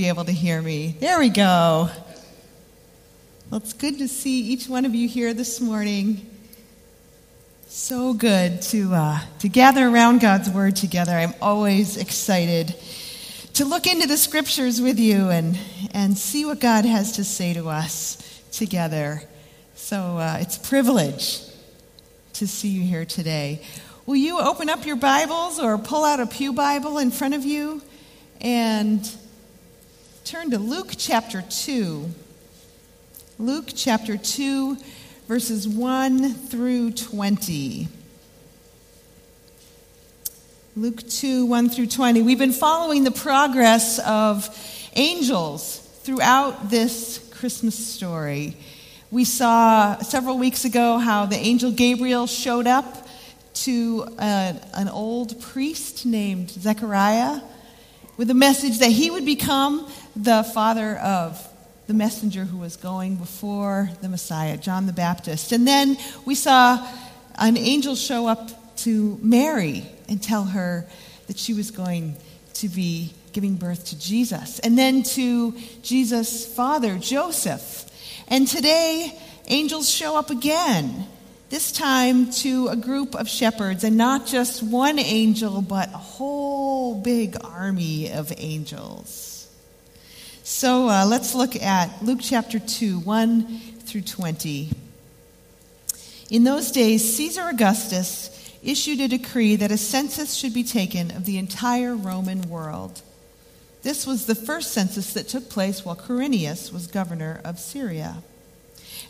be able to hear me. There we go. Well, it's good to see each one of you here this morning. So good to, uh, to gather around God's Word together. I'm always excited to look into the Scriptures with you and, and see what God has to say to us together. So uh, it's a privilege to see you here today. Will you open up your Bibles or pull out a Pew Bible in front of you and turn to Luke chapter 2. Luke chapter 2, verses 1 through 20. Luke 2, 1 through 20. We've been following the progress of angels throughout this Christmas story. We saw several weeks ago how the angel Gabriel showed up to a, an old priest named Zechariah with a message that he would become the father of the messenger who was going before the Messiah, John the Baptist. And then we saw an angel show up to Mary and tell her that she was going to be giving birth to Jesus. And then to Jesus' father, Joseph. And today, angels show up again this time to a group of shepherds, and not just one angel, but a whole big army of angels. So uh, let's look at Luke chapter 2, 1 through 20. In those days, Caesar Augustus issued a decree that a census should be taken of the entire Roman world. This was the first census that took place while Quirinius was governor of Syria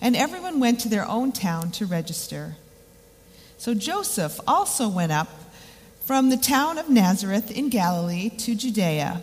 and everyone went to their own town to register. So Joseph also went up from the town of Nazareth in Galilee to Judea,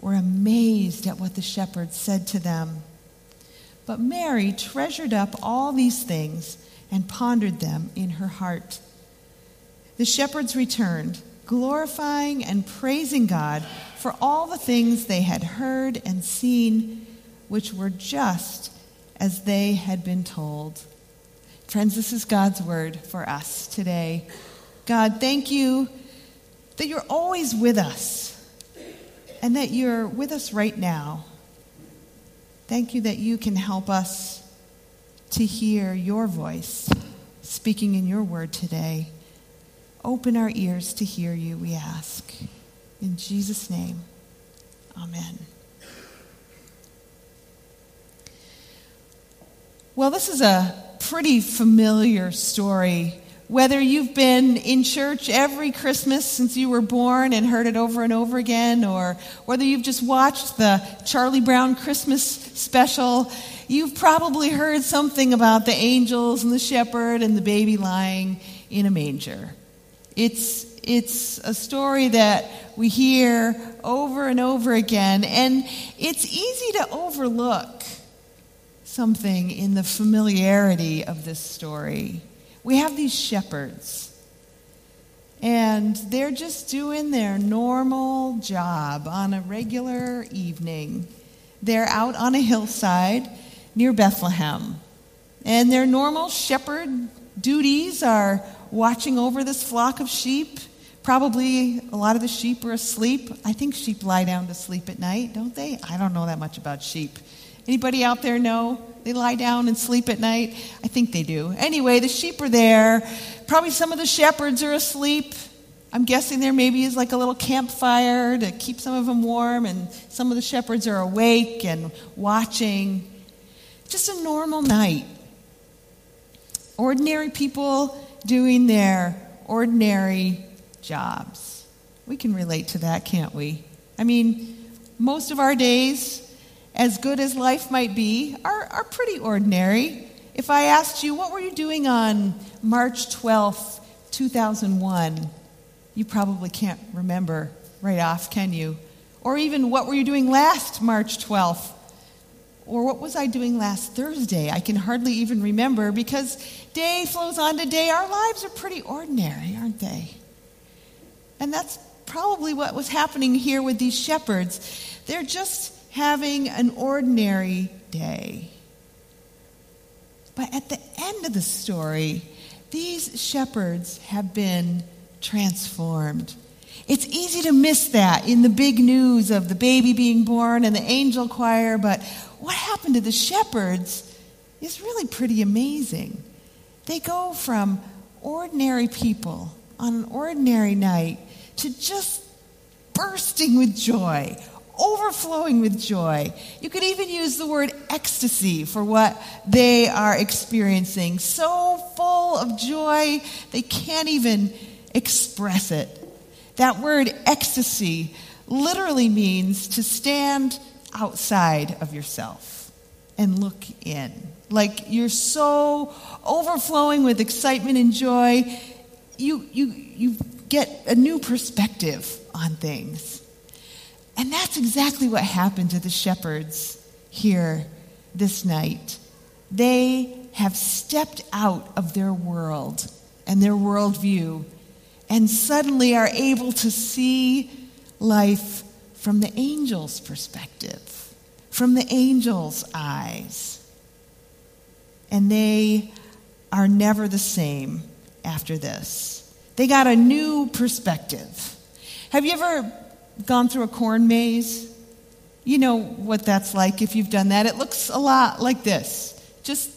were amazed at what the shepherds said to them. But Mary treasured up all these things and pondered them in her heart. The shepherds returned, glorifying and praising God for all the things they had heard and seen, which were just as they had been told. Friends, this is God's word for us today. God, thank you that you're always with us and that you're with us right now. Thank you that you can help us to hear your voice speaking in your word today. Open our ears to hear you, we ask. In Jesus' name, amen. Well, this is a pretty familiar story Whether you've been in church every Christmas since you were born and heard it over and over again, or whether you've just watched the Charlie Brown Christmas special, you've probably heard something about the angels and the shepherd and the baby lying in a manger. It's, it's a story that we hear over and over again, and it's easy to overlook something in the familiarity of this story. We have these shepherds, and they're just doing their normal job on a regular evening. They're out on a hillside near Bethlehem, and their normal shepherd duties are watching over this flock of sheep. Probably a lot of the sheep are asleep. I think sheep lie down to sleep at night, don't they? I don't know that much about sheep. Anybody out there know they lie down and sleep at night? I think they do. Anyway, the sheep are there. Probably some of the shepherds are asleep. I'm guessing there maybe is like a little campfire to keep some of them warm, and some of the shepherds are awake and watching. Just a normal night. Ordinary people doing their ordinary jobs. We can relate to that, can't we? I mean, most of our days, as good as life might be, are, are pretty ordinary. If I asked you, what were you doing on March 12th, 2001? You probably can't remember right off, can you? Or even, what were you doing last March 12th? Or what was I doing last Thursday? I can hardly even remember because day flows on to day. Our lives are pretty ordinary, aren't they? And that's probably what was happening here with these shepherds. They're just having an ordinary day. But at the end of the story, these shepherds have been transformed. It's easy to miss that in the big news of the baby being born and the angel choir, but what happened to the shepherds is really pretty amazing. They go from ordinary people on an ordinary night to just bursting with joy, overflowing with joy. You could even use the word ecstasy for what they are experiencing. So full of joy, they can't even express it. That word ecstasy literally means to stand outside of yourself and look in. Like you're so overflowing with excitement and joy, you, you, you get a new perspective on things. And that's exactly what happened to the shepherds here this night. They have stepped out of their world and their worldview and suddenly are able to see life from the angel's perspective, from the angel's eyes. And they are never the same after this. They got a new perspective. Have you ever gone through a corn maze? You know what that's like if you've done that. It looks a lot like this just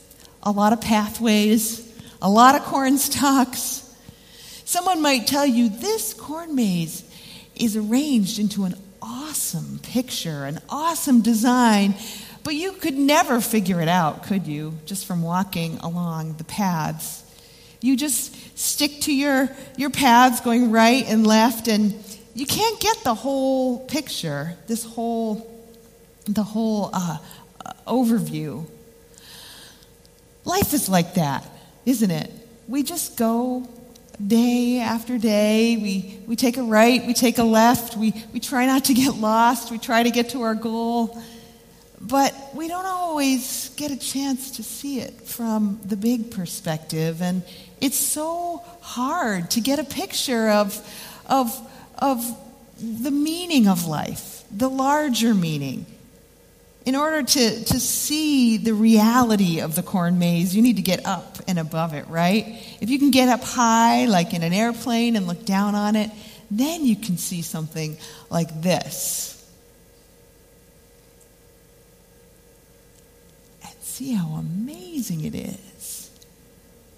a lot of pathways, a lot of corn stalks. Someone might tell you this corn maze is arranged into an awesome picture, an awesome design, but you could never figure it out, could you, just from walking along the paths? You just stick to your, your paths going right and left, and you can't get the whole picture, this whole, the whole uh, uh, overview. Life is like that, isn't it? We just go day after day. We, we take a right, we take a left, we, we try not to get lost, we try to get to our goal. But we don't always get a chance to see it from the big perspective. And it's so hard to get a picture of, of, of the meaning of life, the larger meaning. In order to, to see the reality of the corn maze, you need to get up and above it, right? If you can get up high, like in an airplane, and look down on it, then you can see something like this. And see how amazing it is.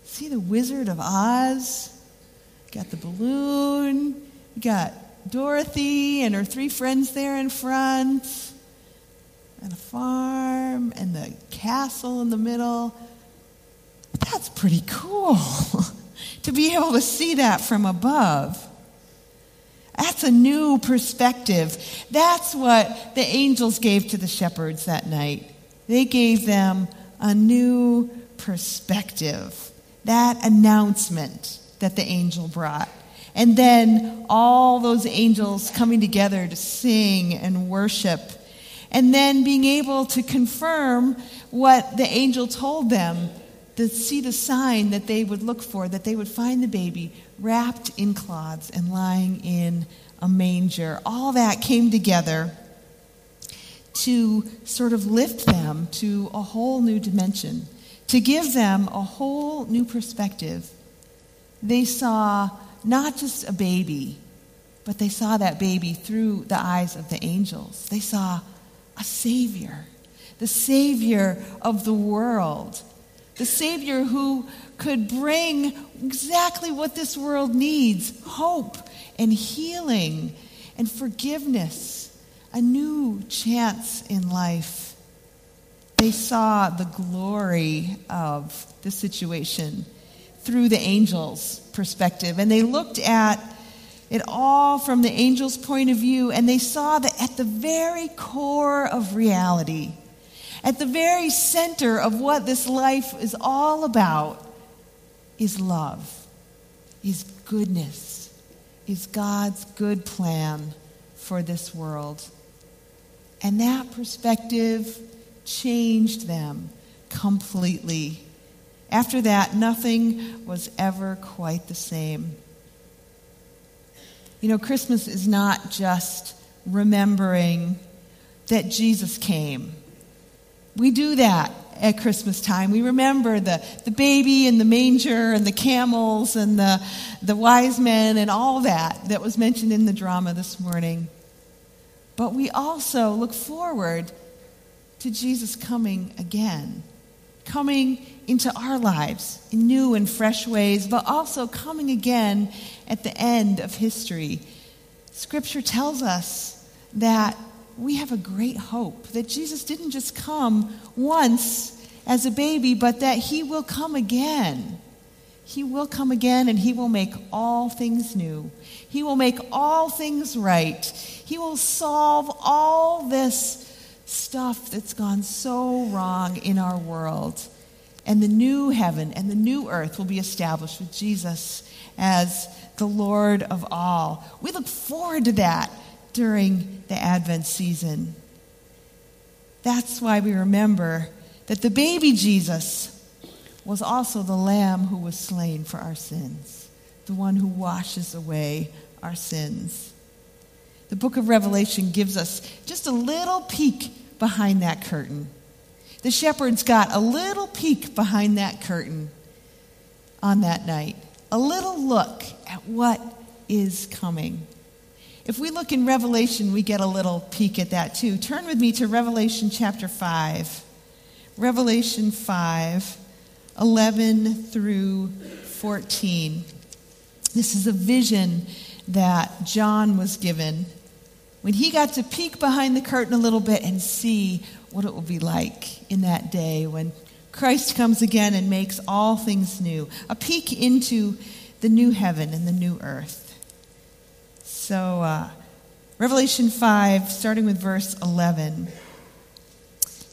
See the Wizard of Oz? Got the balloon, got Dorothy and her three friends there in front and a farm and the castle in the middle. That's pretty cool. to be able to see that from above. That's a new perspective. That's what the angels gave to the shepherds that night. They gave them a new perspective. That announcement that the angel brought. And then all those angels coming together to sing and worship. And then being able to confirm what the angel told them to see the sign that they would look for, that they would find the baby wrapped in cloths and lying in a manger. All that came together to sort of lift them to a whole new dimension, to give them a whole new perspective. They saw not just a baby, but they saw that baby through the eyes of the angels. They saw a Savior, the Savior of the world, the Savior who could bring exactly what this world needs hope and healing and forgiveness, a new chance in life. They saw the glory of the situation through the angels' perspective. And they looked at it all from the angel's point of view, and they saw that at the very core of reality, at the very center of what this life is all about, is love, is goodness, is God's good plan for this world. And that perspective changed them completely. After that, nothing was ever quite the same. You know, Christmas is not just remembering that Jesus came. We do that at Christmas time. We remember the, the baby and the manger and the camels and the, the wise men and all that that was mentioned in the drama this morning. But we also look forward to Jesus coming again, coming into our lives in new and fresh ways, but also coming again at the end of history. Scripture tells us that we have a great hope that Jesus didn't just come once as a baby, but that he will come again. He will come again and he will make all things new. He will make all things right. He will solve all this stuff that's gone so wrong in our world and the new heaven and the new earth will be established with Jesus as the Lord of all. We look forward to that during the Advent season. That's why we remember that the baby Jesus was also the lamb who was slain for our sins, the one who washes away our sins. The book of Revelation gives us just a little peek behind that curtain the shepherds got a little peek behind that curtain on that night, a little look at what is coming. If we look in Revelation, we get a little peek at that too. Turn with me to Revelation chapter 5. Revelation 5, 11 through 14. This is a vision that John was given when he got to peek behind the curtain a little bit and see what it will be like in that day when Christ comes again and makes all things new. A peek into the new heaven and the new earth. So, uh, Revelation 5, starting with verse 11.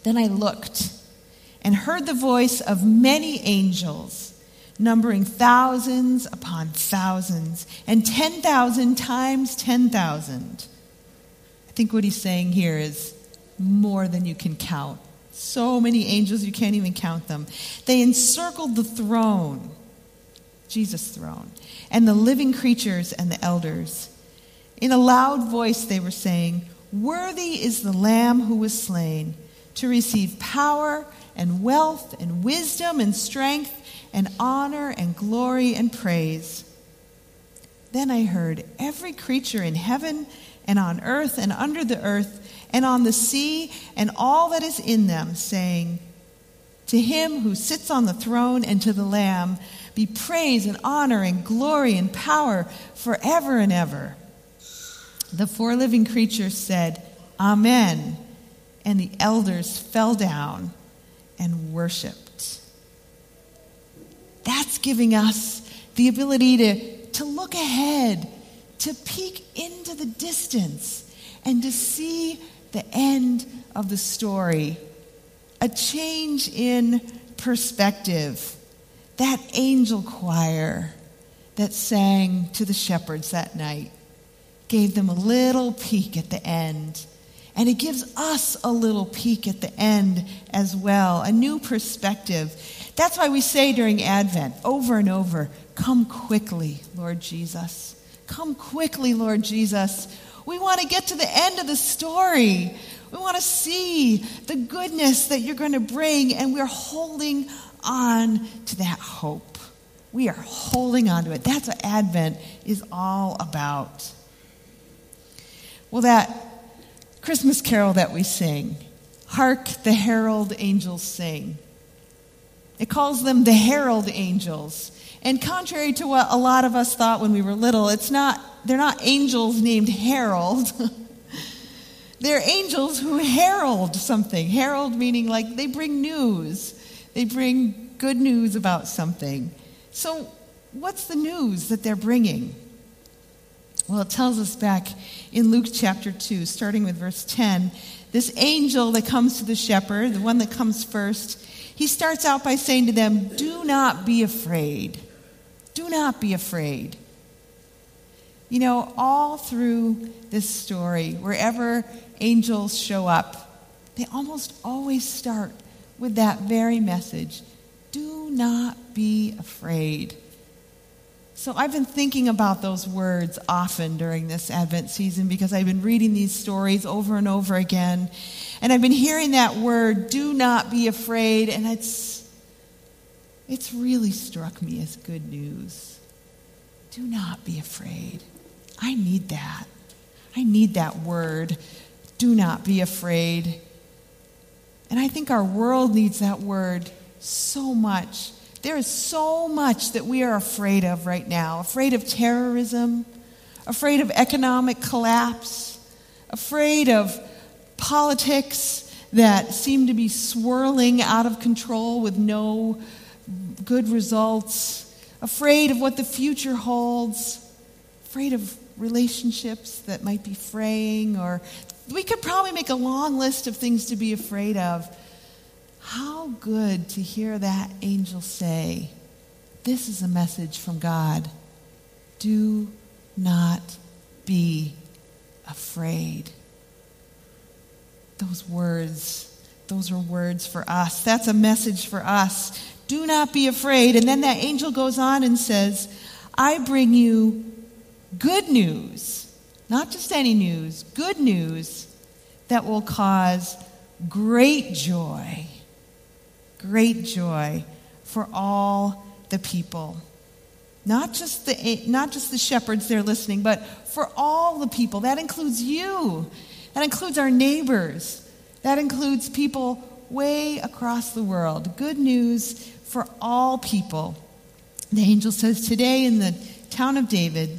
Then I looked and heard the voice of many angels, numbering thousands upon thousands, and 10,000 times 10,000. I think what he's saying here is more than you can count. So many angels, you can't even count them. They encircled the throne, Jesus' throne, and the living creatures and the elders. In a loud voice, they were saying, Worthy is the Lamb who was slain to receive power and wealth and wisdom and strength and honor and glory and praise. Then I heard every creature in heaven and on earth and under the earth and on the sea and all that is in them, saying, To him who sits on the throne and to the Lamb be praise and honor and glory and power forever and ever. The four living creatures said, Amen. And the elders fell down and worshiped. That's giving us the ability to, to look ahead, to peek into the distance, and to see the end of the story. A change in perspective. That angel choir that sang to the shepherds that night gave them a little peek at the end. And it gives us a little peek at the end as well, a new perspective. That's why we say during Advent over and over, Come quickly, Lord Jesus. Come quickly, Lord Jesus. We want to get to the end of the story. We want to see the goodness that you're going to bring, and we're holding on to that hope. We are holding on to it. That's what Advent is all about. Well, that Christmas carol that we sing, Hark the Herald Angels Sing. It calls them the Herald Angels. And contrary to what a lot of us thought when we were little, it's not, they're not angels named Harold. they're angels who herald something. Herald meaning like they bring news, they bring good news about something. So, what's the news that they're bringing? Well, it tells us back in Luke chapter 2, starting with verse 10, this angel that comes to the shepherd, the one that comes first, he starts out by saying to them, Do not be afraid. Do not be afraid. You know, all through this story, wherever angels show up, they almost always start with that very message Do not be afraid. So I've been thinking about those words often during this Advent season because I've been reading these stories over and over again. And I've been hearing that word, do not be afraid, and it's it's really struck me as good news. Do not be afraid. I need that. I need that word. Do not be afraid. And I think our world needs that word so much there is so much that we are afraid of right now afraid of terrorism, afraid of economic collapse, afraid of politics that seem to be swirling out of control with no good results, afraid of what the future holds, afraid of relationships that might be fraying, or we could probably make a long list of things to be afraid of. How good to hear that angel say, This is a message from God. Do not be afraid. Those words, those are words for us. That's a message for us. Do not be afraid. And then that angel goes on and says, I bring you good news, not just any news, good news that will cause great joy great joy for all the people. Not just the, not just the shepherds there listening, but for all the people. That includes you. That includes our neighbors. That includes people way across the world. Good news for all people. The angel says, Today in the town of David,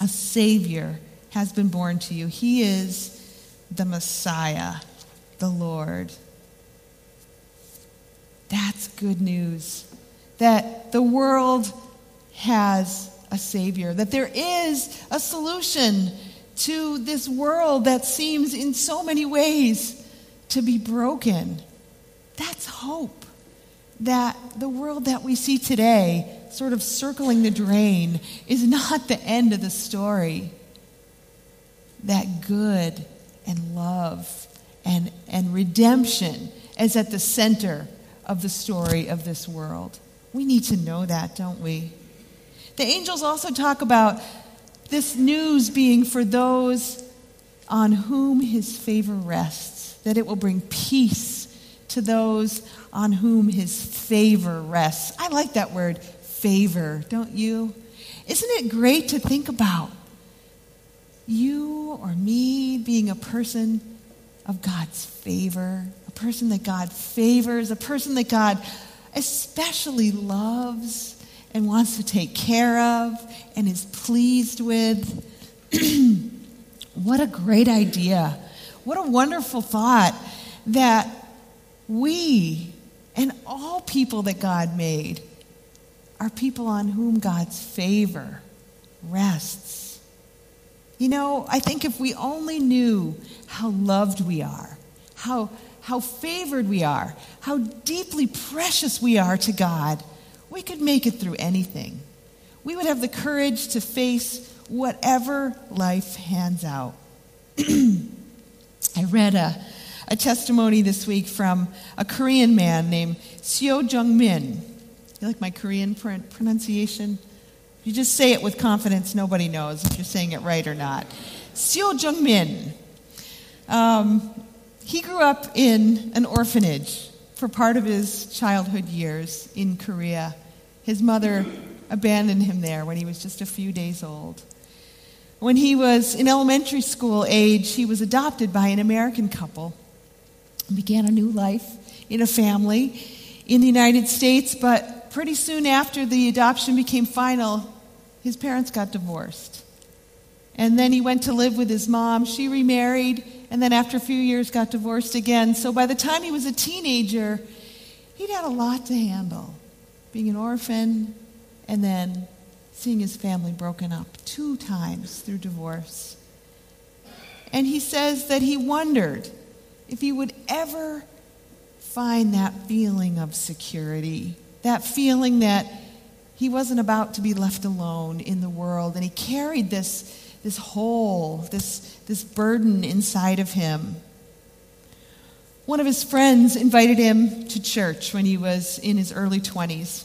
a Savior has been born to you. He is the Messiah, the Lord. That's good news. That the world has a Savior, that there is a solution to this world that seems in so many ways to be broken. That's hope. That the world that we see today, sort of circling the drain, is not the end of the story. That good and love and, and redemption is at the center of the story of this world. We need to know that, don't we? The angels also talk about this news being for those on whom his favor rests, that it will bring peace to those on whom his favor rests. I like that word, favor, don't you? Isn't it great to think about you or me being a person of God's favor, a person that God favors, a person that God especially loves and wants to take care of and is pleased with. what a great idea. What a wonderful thought that we and all people that God made are people on whom God's favor rests. You know, I think if we only knew how loved we are, how, how favored we are, how deeply precious we are to God, we could make it through anything. We would have the courage to face whatever life hands out. I read a, a testimony this week from a Korean man named Seo Jung Min. You like my Korean pr- pronunciation? You just say it with confidence, nobody knows if you're saying it right or not. Seo Jung Min. Um, he grew up in an orphanage for part of his childhood years in Korea. His mother abandoned him there when he was just a few days old. When he was in elementary school age, he was adopted by an American couple began a new life in a family in the United States, but pretty soon after the adoption became final, his parents got divorced. And then he went to live with his mom. She remarried, and then after a few years got divorced again. So by the time he was a teenager, he'd had a lot to handle being an orphan, and then seeing his family broken up two times through divorce. And he says that he wondered if he would ever find that feeling of security, that feeling that he wasn't about to be left alone in the world. And he carried this, this hole, this, this burden inside of him. One of his friends invited him to church when he was in his early 20s.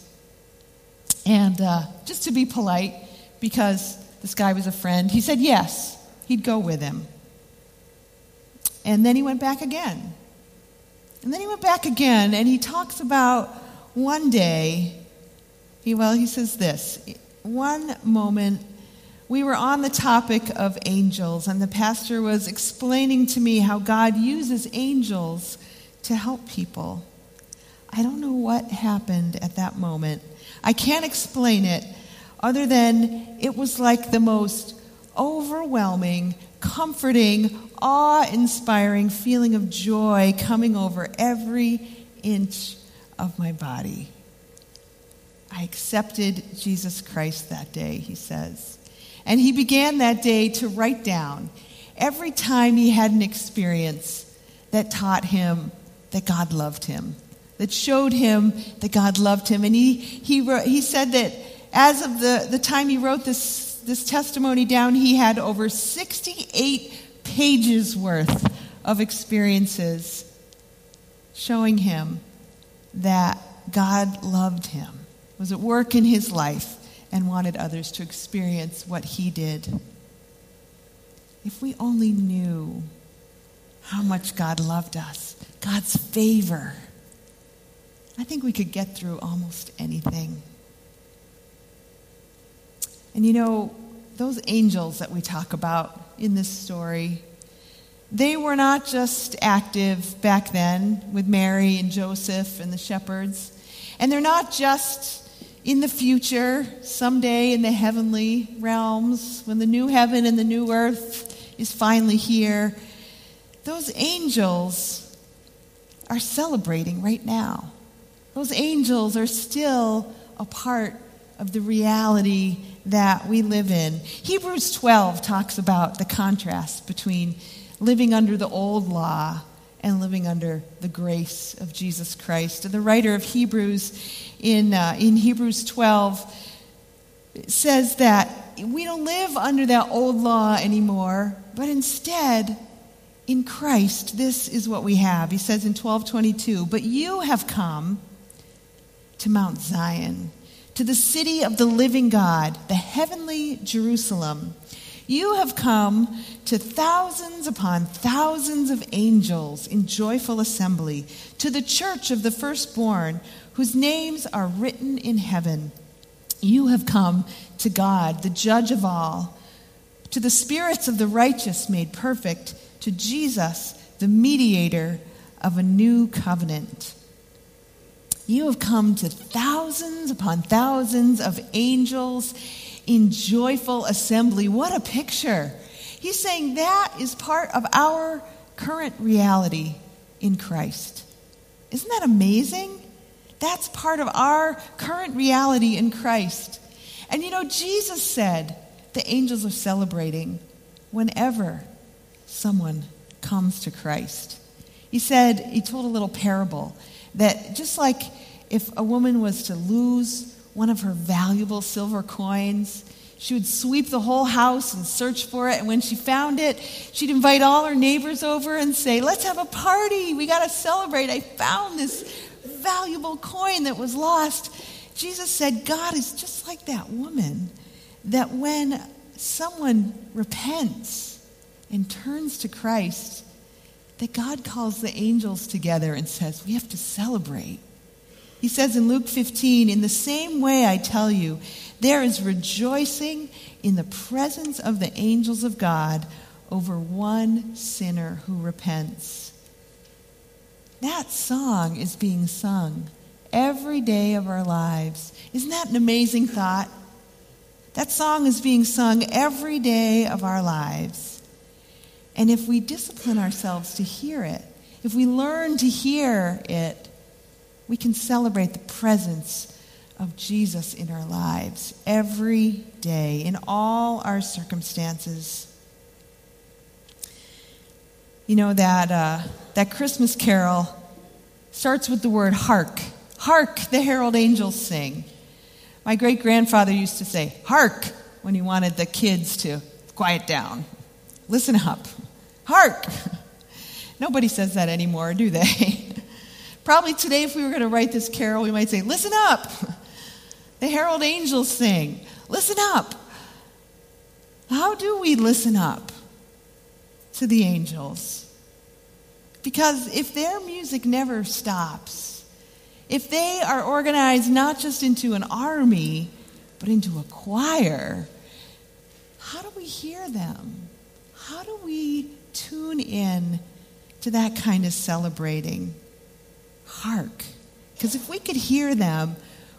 And uh, just to be polite, because this guy was a friend, he said yes, he'd go with him. And then he went back again. And then he went back again, and he talks about one day, he, well, he says this one moment we were on the topic of angels, and the pastor was explaining to me how God uses angels to help people. I don't know what happened at that moment. I can't explain it other than it was like the most overwhelming, comforting, awe inspiring feeling of joy coming over every inch of my body. I accepted Jesus Christ that day, he says. And he began that day to write down every time he had an experience that taught him that God loved him that showed him that God loved him. And he, he, wrote, he said that as of the, the time he wrote this, this testimony down, he had over 68 pages worth of experiences showing him that God loved him, was at work in his life, and wanted others to experience what he did. If we only knew how much God loved us, God's favor I think we could get through almost anything. And you know, those angels that we talk about in this story, they were not just active back then with Mary and Joseph and the shepherds. And they're not just in the future, someday in the heavenly realms, when the new heaven and the new earth is finally here. Those angels are celebrating right now. Those angels are still a part of the reality that we live in. Hebrews 12 talks about the contrast between living under the old law and living under the grace of Jesus Christ. And the writer of Hebrews in, uh, in Hebrews 12 says that we don't live under that old law anymore, but instead, in Christ, this is what we have. He says in 1222, But you have come to Mount Zion, to the city of the living God, the heavenly Jerusalem. You have come to thousands upon thousands of angels in joyful assembly, to the church of the firstborn, whose names are written in heaven. You have come to God, the judge of all, to the spirits of the righteous made perfect, to Jesus, the mediator of a new covenant you have come to thousands upon thousands of angels in joyful assembly. What a picture! He's saying that is part of our current reality in Christ. Isn't that amazing? That's part of our current reality in Christ. And you know, Jesus said the angels are celebrating whenever someone comes to Christ. He said, he told a little parable that just like if a woman was to lose one of her valuable silver coins, she would sweep the whole house and search for it. And when she found it, she'd invite all her neighbors over and say, Let's have a party. We got to celebrate. I found this valuable coin that was lost. Jesus said, God is just like that woman, that when someone repents and turns to Christ, that God calls the angels together and says, We have to celebrate. He says in Luke 15, In the same way I tell you, there is rejoicing in the presence of the angels of God over one sinner who repents. That song is being sung every day of our lives. Isn't that an amazing thought? That song is being sung every day of our lives. And if we discipline ourselves to hear it, if we learn to hear it, we can celebrate the presence of Jesus in our lives every day, in all our circumstances. You know, that, uh, that Christmas carol starts with the word hark. Hark, the herald angels sing. My great grandfather used to say, hark, when he wanted the kids to quiet down. Listen up. Hark. Nobody says that anymore, do they? Probably today, if we were going to write this carol, we might say, Listen up. The herald angels sing, Listen up. How do we listen up to the angels? Because if their music never stops, if they are organized not just into an army, but into a choir, how do we hear them? How do we tune in to that kind of celebrating? Hark. Because if we could hear them,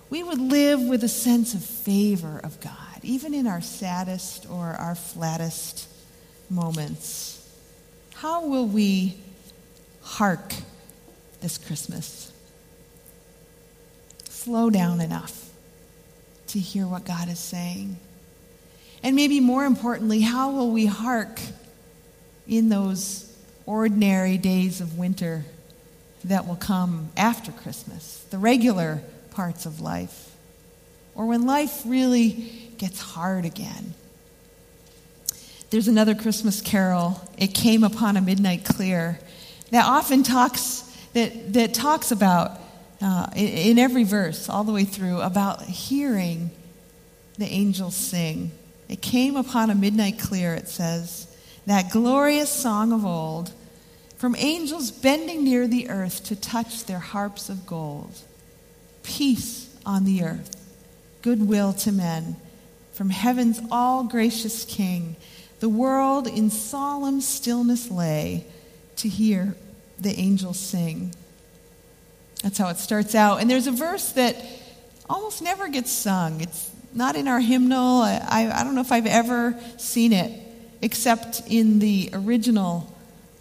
we would live with a sense of favor of God, even in our saddest or our flattest moments. How will we hark this Christmas? Slow down enough to hear what God is saying. And maybe more importantly, how will we hark in those ordinary days of winter that will come after Christmas, the regular parts of life, or when life really gets hard again. There's another Christmas carol, It Came Upon a Midnight Clear, that often talks, that, that talks about, uh, in, in every verse, all the way through, about hearing the angels sing. It came upon a midnight clear, it says, that glorious song of old, from angels bending near the earth to touch their harps of gold peace on the earth, goodwill to men. From heaven's all gracious King, the world in solemn stillness lay to hear the angels sing. That's how it starts out. And there's a verse that almost never gets sung. It's not in our hymnal. I, I don't know if I've ever seen it except in the original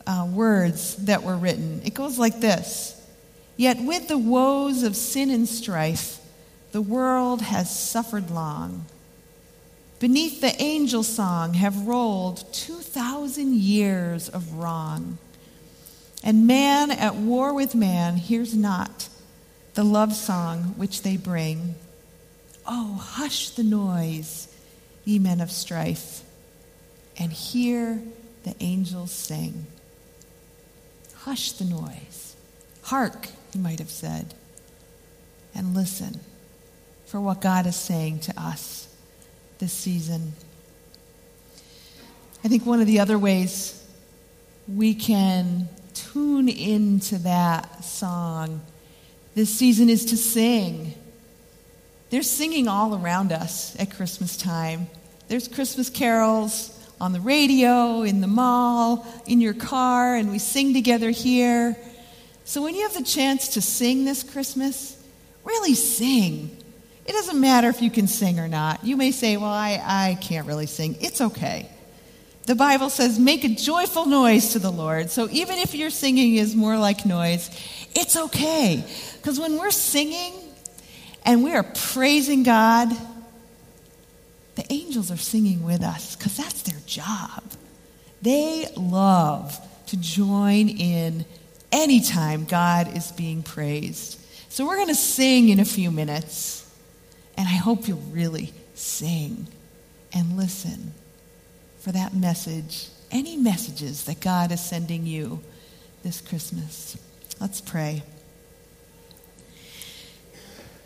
uh, words that were written. It goes like this Yet with the woes of sin and strife, the world has suffered long. Beneath the angel song have rolled 2,000 years of wrong. And man at war with man hears not the love song which they bring. Oh, hush the noise, ye men of strife, and hear the angels sing. Hush the noise. Hark he might have said, and listen for what God is saying to us this season. I think one of the other ways we can tune into that song this season is to sing. There's singing all around us at Christmas time. There's Christmas carols on the radio, in the mall, in your car, and we sing together here. So when you have the chance to sing this Christmas, really sing. It doesn't matter if you can sing or not. You may say, Well, I, I can't really sing. It's okay. The Bible says, make a joyful noise to the Lord. So even if your singing is more like noise, it's okay. Because when we're singing and we are praising God, the angels are singing with us because that's their job. They love to join in anytime God is being praised. So we're going to sing in a few minutes, and I hope you'll really sing and listen for that message, any messages that God is sending you this Christmas. Let's pray.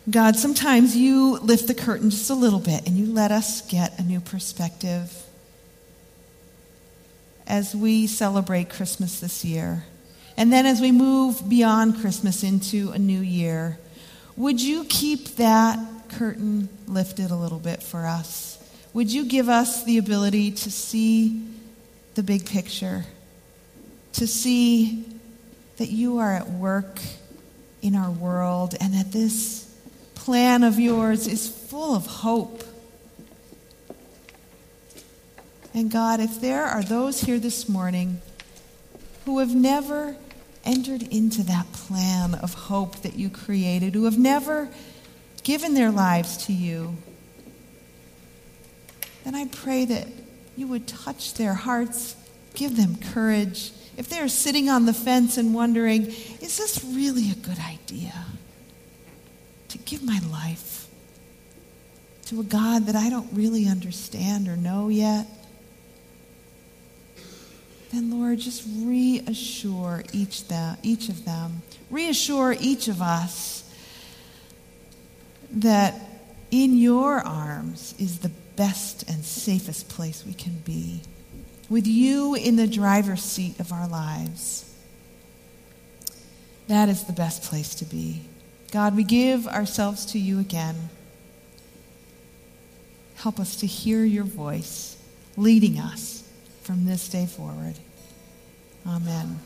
God, sometimes you lift the curtain just a little bit and you let us get a new perspective as we celebrate Christmas this year. And then as we move beyond Christmas into a new year, would you keep that curtain lifted a little bit for us? Would you give us the ability to see the big picture, to see that you are at work in our world and that this plan of yours is full of hope. And God, if there are those here this morning who have never entered into that plan of hope that you created, who have never given their lives to you, then I pray that you would touch their hearts, give them courage. If they're sitting on the fence and wondering, is this really a good idea? To give my life to a God that I don't really understand or know yet, then Lord, just reassure each, them, each of them, reassure each of us that in your arms is the best and safest place we can be, with you in the driver's seat of our lives. That is the best place to be. God, we give ourselves to you again. Help us to hear your voice leading us from this day forward. Amen.